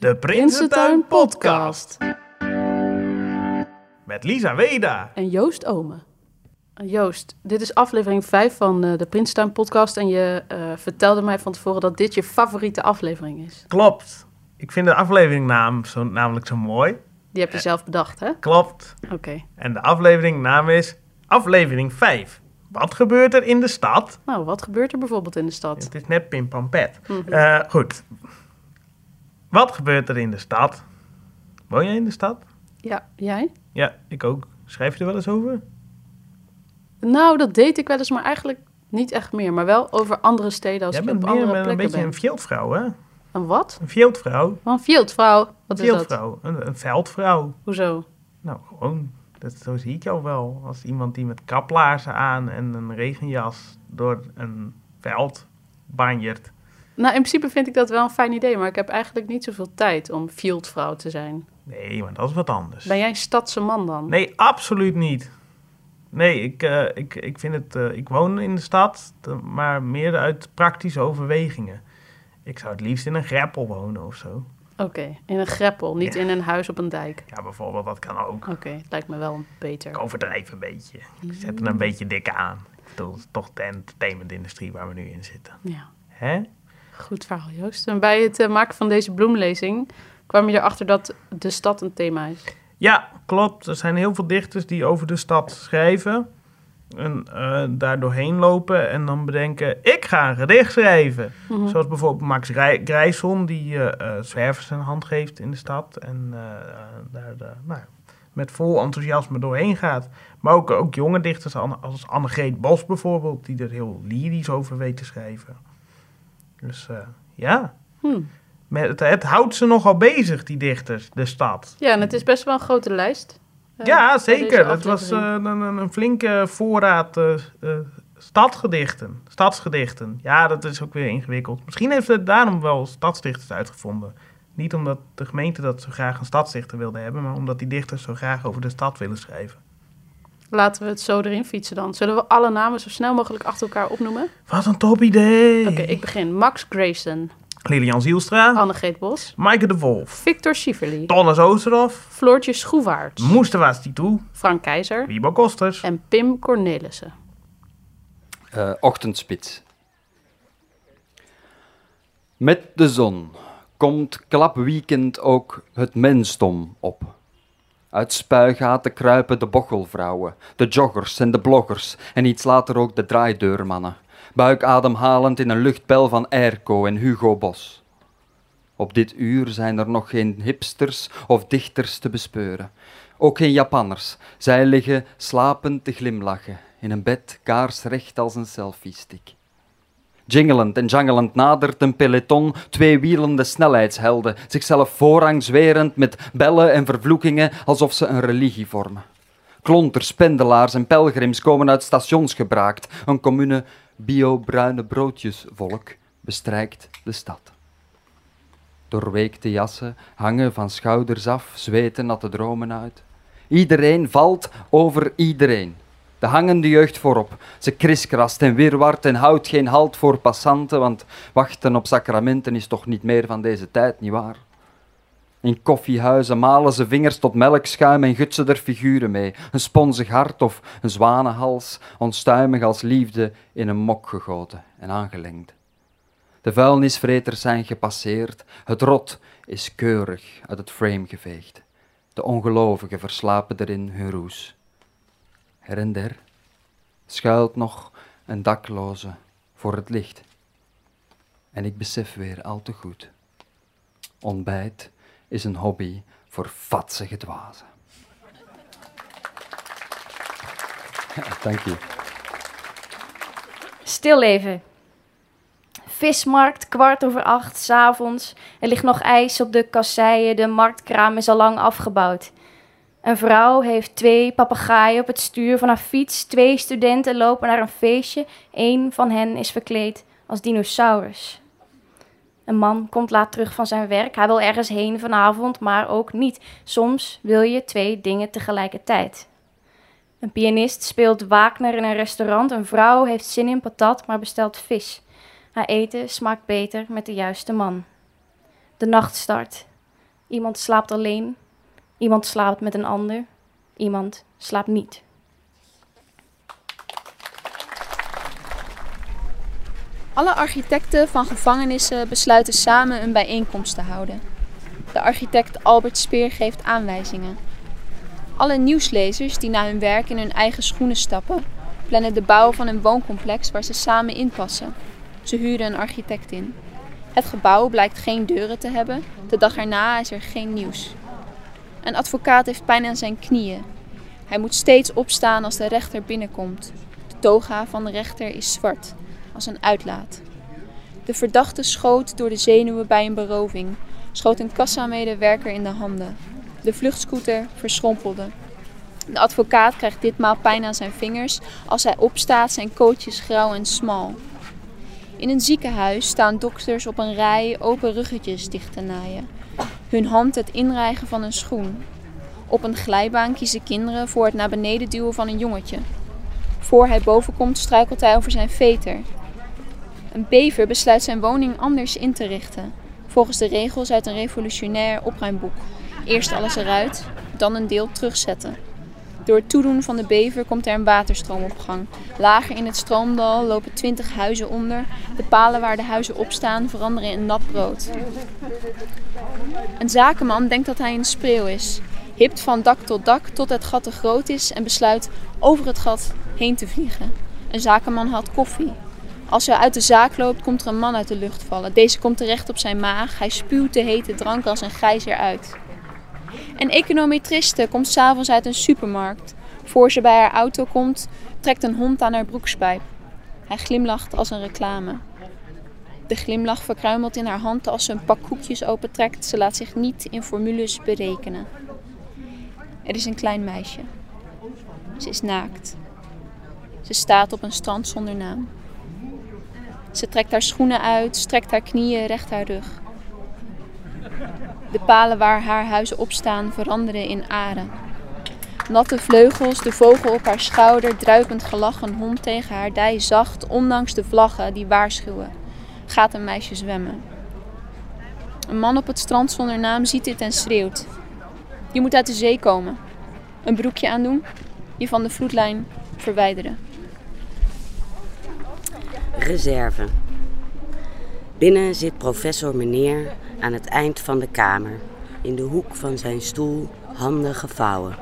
De Prinsentuin Podcast. Met Lisa Weda. En Joost Ome. Joost, dit is aflevering 5 van uh, de Prinsentuin Podcast. En je uh, vertelde mij van tevoren dat dit je favoriete aflevering is. Klopt. Ik vind de afleveringnaam zo, namelijk zo mooi. Die heb je zelf bedacht, hè? Klopt. Oké. En de afleveringnaam is aflevering 5. Wat gebeurt er in de stad? Nou, wat gebeurt er bijvoorbeeld in de stad? Het is net pim pam pet. Eh, goed. Wat gebeurt er in de stad? Woon jij in de stad? Ja, jij? Ja, ik ook. Schrijf je er wel eens over? Nou, dat deed ik wel eens, maar eigenlijk niet echt meer. Maar wel over andere steden als Jij ik bent op meer andere een, plekken beetje ben. een veldvrouw, hè? Een wat? Een veldvrouw. Een veldvrouw. Wat Een is dat? veldvrouw. Een, een veldvrouw. Hoezo? Nou, gewoon. Dat, zo zie ik jou wel. Als iemand die met kaplaarzen aan en een regenjas door een veld banjert. Nou, in principe vind ik dat wel een fijn idee, maar ik heb eigenlijk niet zoveel tijd om fieldvrouw te zijn. Nee, maar dat is wat anders. Ben jij een stadse man dan? Nee, absoluut niet. Nee, ik, eh, ik, ik vind het. eh, ik woon in de stad, maar meer uit praktische overwegingen. Ik zou het liefst in een greppel wonen of zo. Oké, in een greppel, niet Ja. in een huis op een dijk. Ja, bijvoorbeeld, dat kan ook. Oké, het lijkt me wel beter. Ik overdrijf een beetje. Ik zet er een beetje dik aan. Het is toch de entertainment-industrie waar we nu in zitten. Ja, Hè? Goed verhaal Joost. En bij het eh, maken van deze bloemlezing kwam je erachter dat de stad een thema is. Ja, klopt. Er zijn heel veel dichters die over de stad schrijven. En eh, daar doorheen lopen en dan bedenken, ik ga een gedicht schrijven. Mhm. Zoals bijvoorbeeld Max Grij- Grijson, die eh, zwervers een hand geeft in de stad. En daar nou, met vol enthousiasme doorheen gaat. Maar ook, ook jonge dichters als Annegreet Bos bijvoorbeeld, die er heel lyrisch over weet te schrijven. Dus eh, ja, Hm. met, het, het houdt ze nogal bezig, die dichters, de stad. Ja, en het is best wel een grote lijst. eh, Ja, zeker. Het was eh, een, een, flinke voorraad stadgedichten. Stadsgedichten. Ja, dat is ook weer ingewikkeld. Misschien heeft het daarom wel stadsdichters uitgevonden. Niet omdat de gemeente dat zo graag een stadsdichter wilde hebben, maar omdat die dichters zo graag over de stad willen schrijven. Laten we het zo erin fietsen dan. Zullen we alle namen zo snel mogelijk achter elkaar opnoemen? Wat een top idee! Oké, ik begin. Max Grayson, Lilian Zielstra, Annegreet Bos, Maaike de Wolf, Victor Schieverly, Tonnes Oosterhof, Floortje Schroevaerts, Moestawa Titou, Frank Keizer Wiebo Kosters. en Pim Cornelissen. Eh, ochtendspits. Met de zon komt klapweekend ook het mensdom op. Uit spuigaten kruipen de bochelvrouwen, de joggers en de bloggers en iets later ook de draaideurmannen, buikademhalend in een luchtpijl van airco en Hugo Bos. Op dit uur zijn er nog geen hipsters of dichters te bespeuren. Ook geen Japanners. Zij liggen slapend te glimlachen in een bed kaarsrecht als een selfie-stick. Jingelend en jangelend nadert een peloton tweewielende snelheidshelden, zichzelf voorrang zwerend met bellen en vervloekingen alsof ze een religie vormen. Klonters, pendelaars en pelgrims komen uit stations gebraakt. Een commune bio-bruine broodjesvolk bestrijkt de stad. Doorweekte jassen hangen van schouders af, zweten natte dromen uit. Iedereen valt over iedereen. De hangende jeugd voorop. Ze kriskrast en wirwart en houdt geen halt voor passanten, want wachten op sacramenten is toch niet meer van deze tijd, nietwaar? In koffiehuizen malen ze vingers tot melkschuim en gutsen er figuren mee. Een sponsig hart of een zwanenhals, onstuimig als liefde in een mok gegoten en aangelengd. De vuilnisvreters zijn gepasseerd, het rot is keurig uit het frame geveegd. De ongelovigen verslapen erin hun roes. Her schuilt nog een dakloze voor het licht. En ik besef weer al te goed. Ontbijt is een hobby voor vatsige dwazen. Dank je. Stilleven. Vismarkt, kwart over acht, s'avonds. Er ligt nog ijs op de kasseien, de marktkraam is al lang afgebouwd. Een vrouw heeft twee papegaaien op het stuur van haar fiets. Twee studenten lopen naar een feestje. Eén van hen is verkleed als dinosaurus. Een man komt laat terug van zijn werk. Hij wil ergens heen vanavond, maar ook niet. Soms wil je twee dingen tegelijkertijd. Een pianist speelt Wagner in een restaurant. Een vrouw heeft zin in patat, maar bestelt vis. Haar eten smaakt beter met de juiste man. De nacht start. Iemand slaapt alleen. Iemand slaapt met een ander. Iemand slaapt niet. Alle architecten van gevangenissen besluiten samen een bijeenkomst te houden. De architect Albert Speer geeft aanwijzingen. Alle nieuwslezers die na hun werk in hun eigen schoenen stappen, plannen de bouw van een wooncomplex waar ze samen inpassen. Ze huren een architect in. Het gebouw blijkt geen deuren te hebben. De dag erna is er geen nieuws. Een advocaat heeft pijn aan zijn knieën. Hij moet steeds opstaan als de rechter binnenkomt. De toga van de rechter is zwart, als een uitlaat. De verdachte schoot door de zenuwen bij een beroving, schoot een kassamedewerker in de handen. De vluchtscooter verschrompelde. De advocaat krijgt ditmaal pijn aan zijn vingers. Als hij opstaat zijn kootjes grauw en smal. In een ziekenhuis staan dokters op een rij open ruggetjes dicht te naaien. Hun hand het inrijgen van een schoen. Op een glijbaan kiezen kinderen voor het naar beneden duwen van een jongetje. Voor hij boven komt struikelt hij over zijn veter. Een bever besluit zijn woning anders in te richten. Volgens de regels uit een revolutionair opruimboek. Eerst alles eruit, dan een deel terugzetten. Door het toedoen van de bever komt er een waterstroom op gang. Lager in het stroomdal lopen twintig huizen onder. De palen waar de huizen op staan veranderen in nat brood. Een zakenman denkt dat hij een spreeuw is. Hipt van dak tot dak tot het gat te groot is en besluit over het gat heen te vliegen. Een zakenman had koffie. Als hij uit de zaak loopt, komt er een man uit de lucht vallen. Deze komt terecht op zijn maag. Hij spuwt de hete drank als een gijzer uit. Een econometriste komt s'avonds uit een supermarkt. Voor ze bij haar auto komt, trekt een hond aan haar broekspijp. Hij glimlacht als een reclame. De glimlach verkruimelt in haar hand als ze een pak koekjes opentrekt. Ze laat zich niet in formules berekenen. Er is een klein meisje. Ze is naakt. Ze staat op een strand zonder naam. Ze trekt haar schoenen uit, strekt haar knieën, recht haar rug. De palen waar haar huizen op staan veranderen in aren. Natte vleugels, de vogel op haar schouder, druipend gelach, een hond tegen haar dij, zacht, ondanks de vlaggen die waarschuwen. Gaat een meisje zwemmen. Een man op het strand zonder naam ziet dit en schreeuwt. Je moet uit de zee komen. Een broekje aandoen, je van de vloedlijn verwijderen. Reserve. Binnen zit professor meneer aan het eind van de kamer, in de hoek van zijn stoel, handen gevouwen.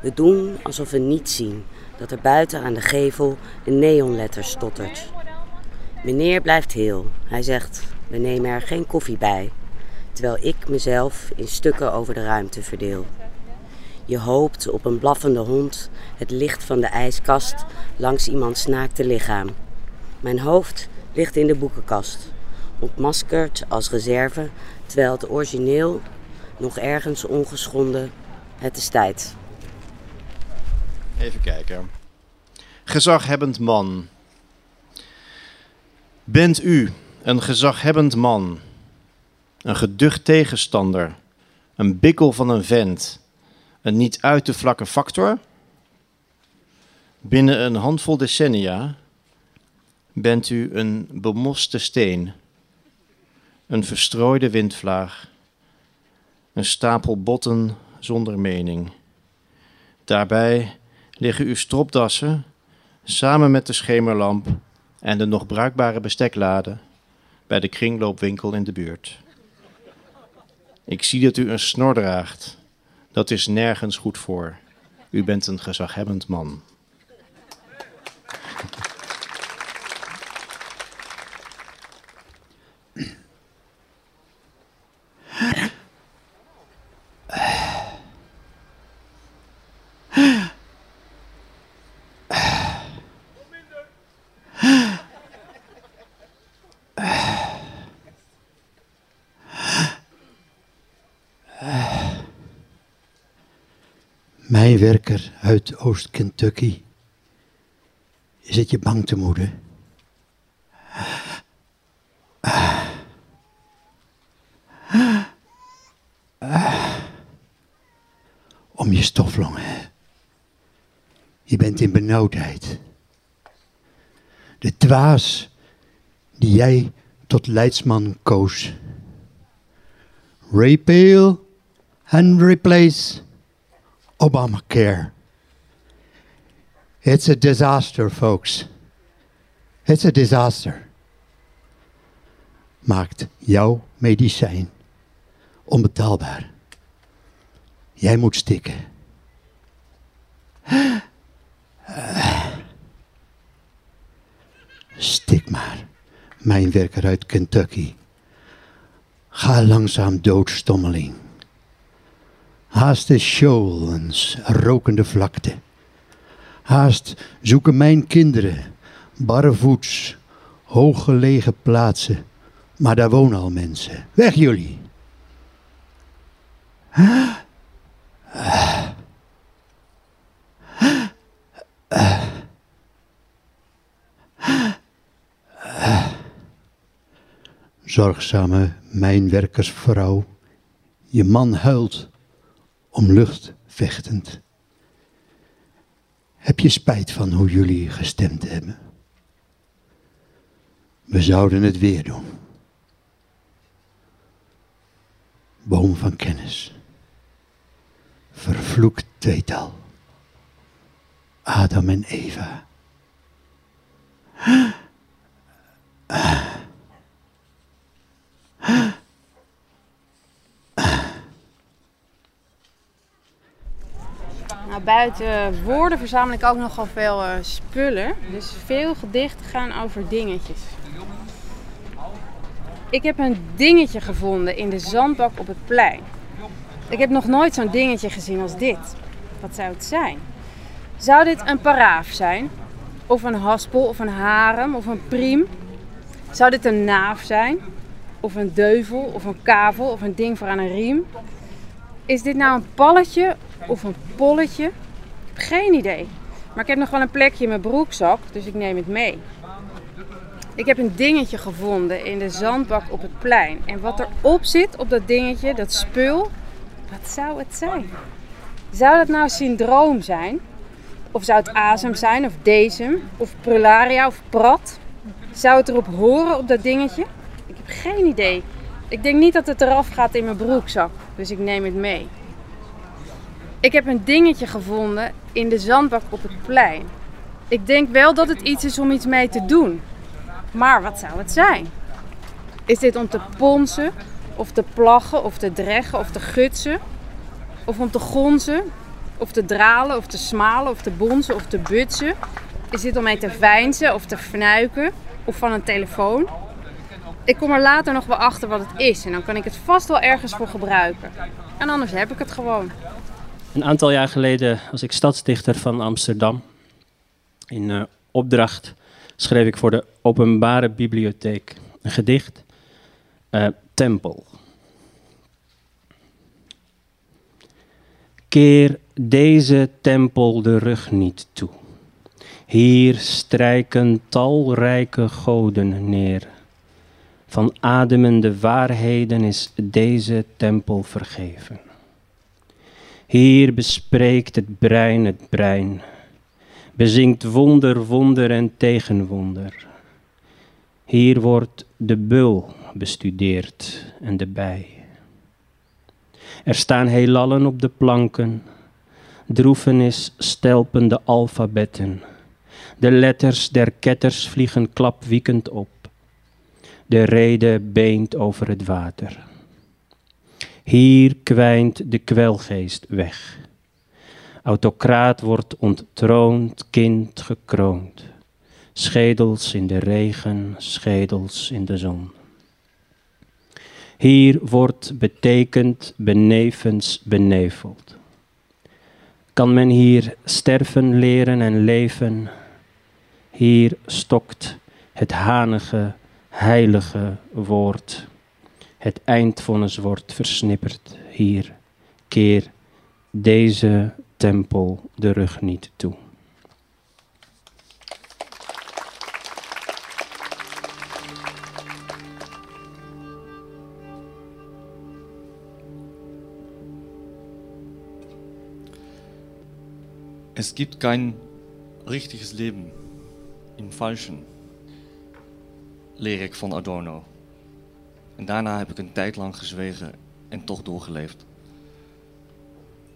We doen alsof we niet zien dat er buiten aan de gevel een neonletter stottert. Meneer blijft heel. Hij zegt: We nemen er geen koffie bij, terwijl ik mezelf in stukken over de ruimte verdeel. Je hoopt op een blaffende hond, het licht van de ijskast langs iemands naakte lichaam. Mijn hoofd ligt in de boekenkast, ontmaskerd als reserve, terwijl het origineel nog ergens ongeschonden het is tijd. Even kijken. Gezaghebbend man. Bent u een gezaghebbend man? Een geducht tegenstander? Een bikkel van een vent? Een niet uit te vlakke factor? Binnen een handvol decennia bent u een bemoste steen, een verstrooide windvlaag, een stapel botten zonder mening. Daarbij liggen uw stropdassen samen met de schemerlamp en de nog bruikbare besteklade bij de kringloopwinkel in de buurt. Ik zie dat u een snor draagt. Dat is nergens goed voor. U bent een gezaghebbend man. Mijnwerker uit Oost-Kentucky. Is het je bang te moeden? Om je stoflongen. Je bent in benauwdheid. De dwaas die jij tot leidsman koos, repeal and replace Obamacare. It's a disaster, folks. It's a disaster. Maakt jouw medicijn onbetaalbaar. Jij moet stikken. Stik maar, mijn werker uit Kentucky. Ga langzaam dood, stommeling. Haast de shoals, rokende vlakte. Haast zoeken mijn kinderen, barrevoets, hooggelegen plaatsen. Maar daar wonen al mensen. Weg jullie. Zorgzame mijnwerkersvrouw, je man huilt om lucht vechtend. Heb je spijt van hoe jullie gestemd hebben? We zouden het weer doen. Boom van kennis. Vervloekt tweetal. Adam en Eva. Nou, buiten woorden verzamel ik ook nogal veel eh, spullen. Dus veel gedichten gaan over dingetjes. Ik heb een dingetje gevonden in de zandbak op het plein. Ik heb nog nooit zo'n dingetje gezien als dit. Wat zou het zijn? Zou dit een paraaf zijn? Of een haspel, of een harem, of een priem? Zou dit een naaf zijn? Of een deuvel, of een kavel, of een ding voor aan een riem? Is dit nou een palletje of een polletje? Ik heb geen idee. Maar ik heb nog wel een plekje in mijn broekzak, dus ik neem het mee. Ik heb een dingetje gevonden in de zandbak op het plein. En wat erop zit op dat dingetje, dat spul, wat zou het zijn? Zou dat nou syndroom zijn? Of zou het azem zijn, of decem, of prularia, of prat? Zou het erop horen op dat dingetje? Ik heb geen idee. Ik denk niet dat het eraf gaat in mijn broekzak, dus ik neem het mee. Ik heb een dingetje gevonden in de zandbak op het plein. Ik denk wel dat het iets is om iets mee te doen. Maar wat zou het zijn? Is dit om te ponsen, of te plaggen, of te dreggen, of te gutsen? Of om te gonzen, of te dralen, of te smalen, of te bonzen, of te butsen? Is dit om mee te veinzen, of te fnuiken, of van een telefoon? Ik kom er later nog wel achter wat het is en dan kan ik het vast wel ergens voor gebruiken. En anders heb ik het gewoon. Een aantal jaar geleden was ik stadsdichter van Amsterdam. In uh, opdracht schreef ik voor de Openbare Bibliotheek een gedicht, uh, Tempel. Keer deze tempel de rug niet toe. Hier strijken talrijke goden neer. Van ademende waarheden is deze tempel vergeven. Hier bespreekt het brein het brein, bezinkt wonder, wonder en tegenwonder. Hier wordt de bul bestudeerd en de bij. Er staan heelallen op de planken, droefenis stelpende alfabetten. De letters der ketters vliegen klapwiekend op. De rede beent over het water. Hier kwijnt de kwelgeest weg. Autocraat wordt onttroond, kind gekroond. Schedels in de regen, schedels in de zon. Hier wordt betekend benevens beneveld. Kan men hier sterven, leren en leven? Hier stokt het hanige, heilige woord. Het eindvonnis wordt versnipperd. Hier keer deze tempel de rug niet toe. Es gibt kein richtiges Leben im Falschen, leer ik van Adorno. En daarna heb ik een tijd lang gezwegen en toch doorgeleefd.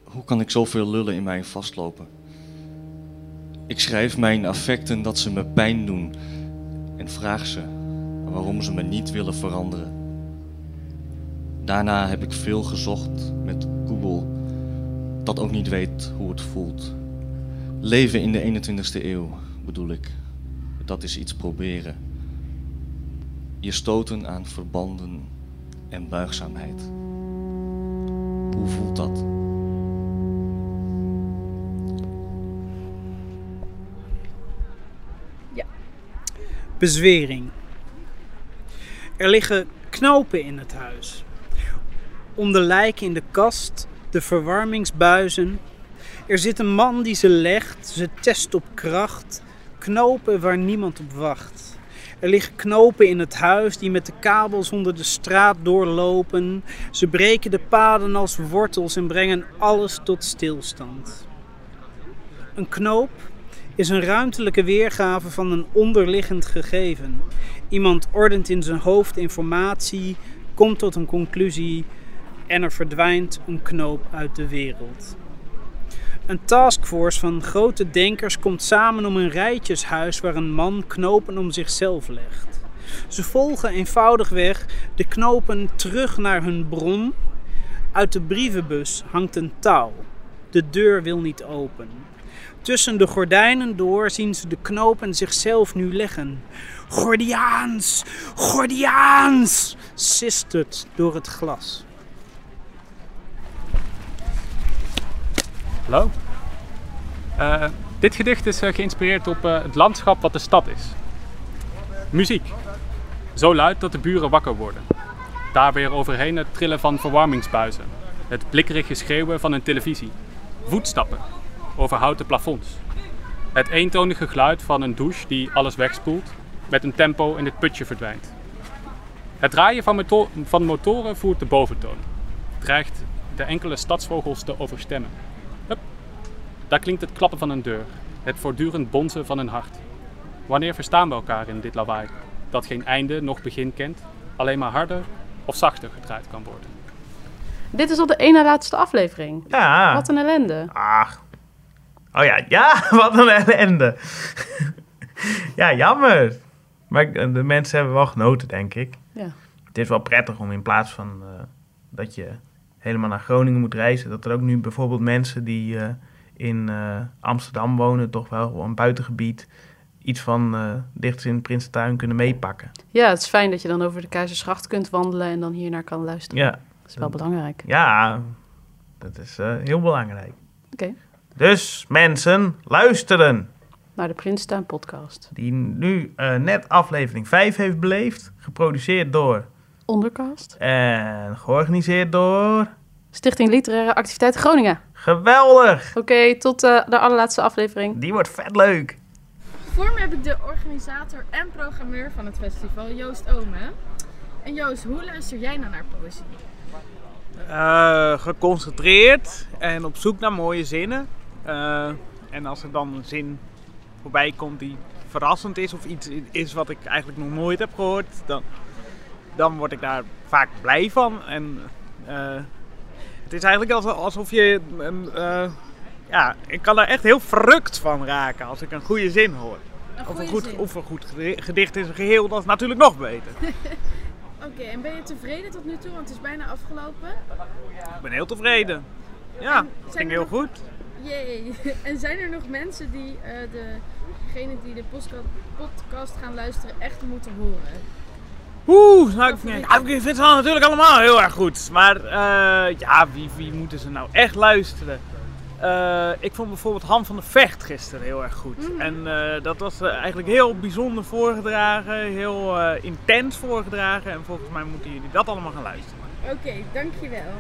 Hoe kan ik zoveel lullen in mij vastlopen? Ik schrijf mijn affecten dat ze me pijn doen en vraag ze waarom ze me niet willen veranderen. Daarna heb ik veel gezocht met Google, dat ook niet weet hoe het voelt. Leven in de 21ste eeuw, bedoel ik. Dat is iets proberen. Je stoten aan verbanden en buigzaamheid. Hoe voelt dat? Bezwering. Er liggen knopen in het huis. Om de lijken in de kast, de verwarmingsbuizen. Er zit een man die ze legt, ze test op kracht. Knopen waar niemand op wacht. Er liggen knopen in het huis die met de kabels onder de straat doorlopen. Ze breken de paden als wortels en brengen alles tot stilstand. Een knoop is een ruimtelijke weergave van een onderliggend gegeven. Iemand ordent in zijn hoofd informatie, komt tot een conclusie en er verdwijnt een knoop uit de wereld. Een taskforce van grote denkers komt samen om een rijtjeshuis waar een man knopen om zichzelf legt. Ze volgen eenvoudigweg de knopen terug naar hun bron. Uit de brievenbus hangt een touw. De deur wil niet open. Tussen de gordijnen door zien ze de knopen zichzelf nu leggen. Gordiaans, Gordiaans, sist het door het glas. Hallo. Eh, dit gedicht is eh, geïnspireerd op eh, het landschap wat de stad is. Muziek. Zo luid dat de buren wakker worden. Daar weer overheen het trillen van verwarmingsbuizen. Het blikkerige schreeuwen van een televisie. Voetstappen over houten plafonds. Het eentonige geluid van een douche die alles wegspoelt, met een tempo in het putje verdwijnt. Het draaien van, van motoren voert de boventoon. Dreigt de enkele stadsvogels te overstemmen. Daar klinkt het klappen van een deur, het voortdurend bonzen van een hart. Wanneer verstaan we elkaar in dit lawaai, dat geen einde noch begin kent, alleen maar harder of zachter gedraaid kan worden? Dit is al de ene laatste aflevering. Ja. Wat een ellende. Ach. Oh ja, ja, wat een ellende. ja, jammer. Maar de mensen hebben wel genoten, denk ik. Ja. Het is wel prettig om in plaats van eh, dat je helemaal naar Groningen moet reizen, dat er ook nu bijvoorbeeld mensen die eh, in eh, Amsterdam wonen, toch wel een buitengebied, iets van dichters in Prinsentuin kunnen meepakken. Ja, het is fijn dat je dan over de Keizersgracht kunt wandelen en dan hier naar kan luisteren. Ja. Dat is wel belangrijk. Ja, dat is eh, heel belangrijk. Oké. Dus mensen, luisteren. Naar de Prinstuin podcast. Die nu net aflevering 5 heeft beleefd. Geproduceerd door Ondercast. en georganiseerd door. Stichting Literaire Activiteit Groningen. Geweldig! Oké, tot eh, de allerlaatste aflevering. Die wordt vet leuk. Voor me heb ik de organisator en programmeur van het festival, Joost Ome. En Joost, hoe luister jij nou naar poëzie? Eh, geconcentreerd en op zoek naar mooie zinnen. Eh, en als er dan een zin voorbij komt die verrassend is of iets is wat ik eigenlijk nog nooit heb gehoord, dan, dan word ik daar vaak blij van. En eh, het is eigenlijk alsof, je. een, eh, ja, ik kan daar echt heel verrukt van raken als ik een goede zin hoor. Een of, een goed, zin. of een goed gedi- gedicht in zijn geheel, dat is natuurlijk nog beter. Oké, en ben je tevreden tot nu toe? Want het is bijna afgelopen. Ik ben heel tevreden. Ja, het ging er heel nog- goed. Jee. En zijn er nog mensen die eh degene die de podcast gaan luisteren echt moeten horen? Oeh, nou, ik, ik vind wel natuurlijk allemaal heel erg goed. Maar eh, ja, wie, wie moeten ze nou echt luisteren? Eh, ik vond bijvoorbeeld Han van de Vecht gisteren heel erg goed. Mhm. En eh, dat was eigenlijk heel bijzonder voorgedragen, heel intens voorgedragen. En volgens mij moeten jullie dat allemaal gaan luisteren. Oké, dankjewel.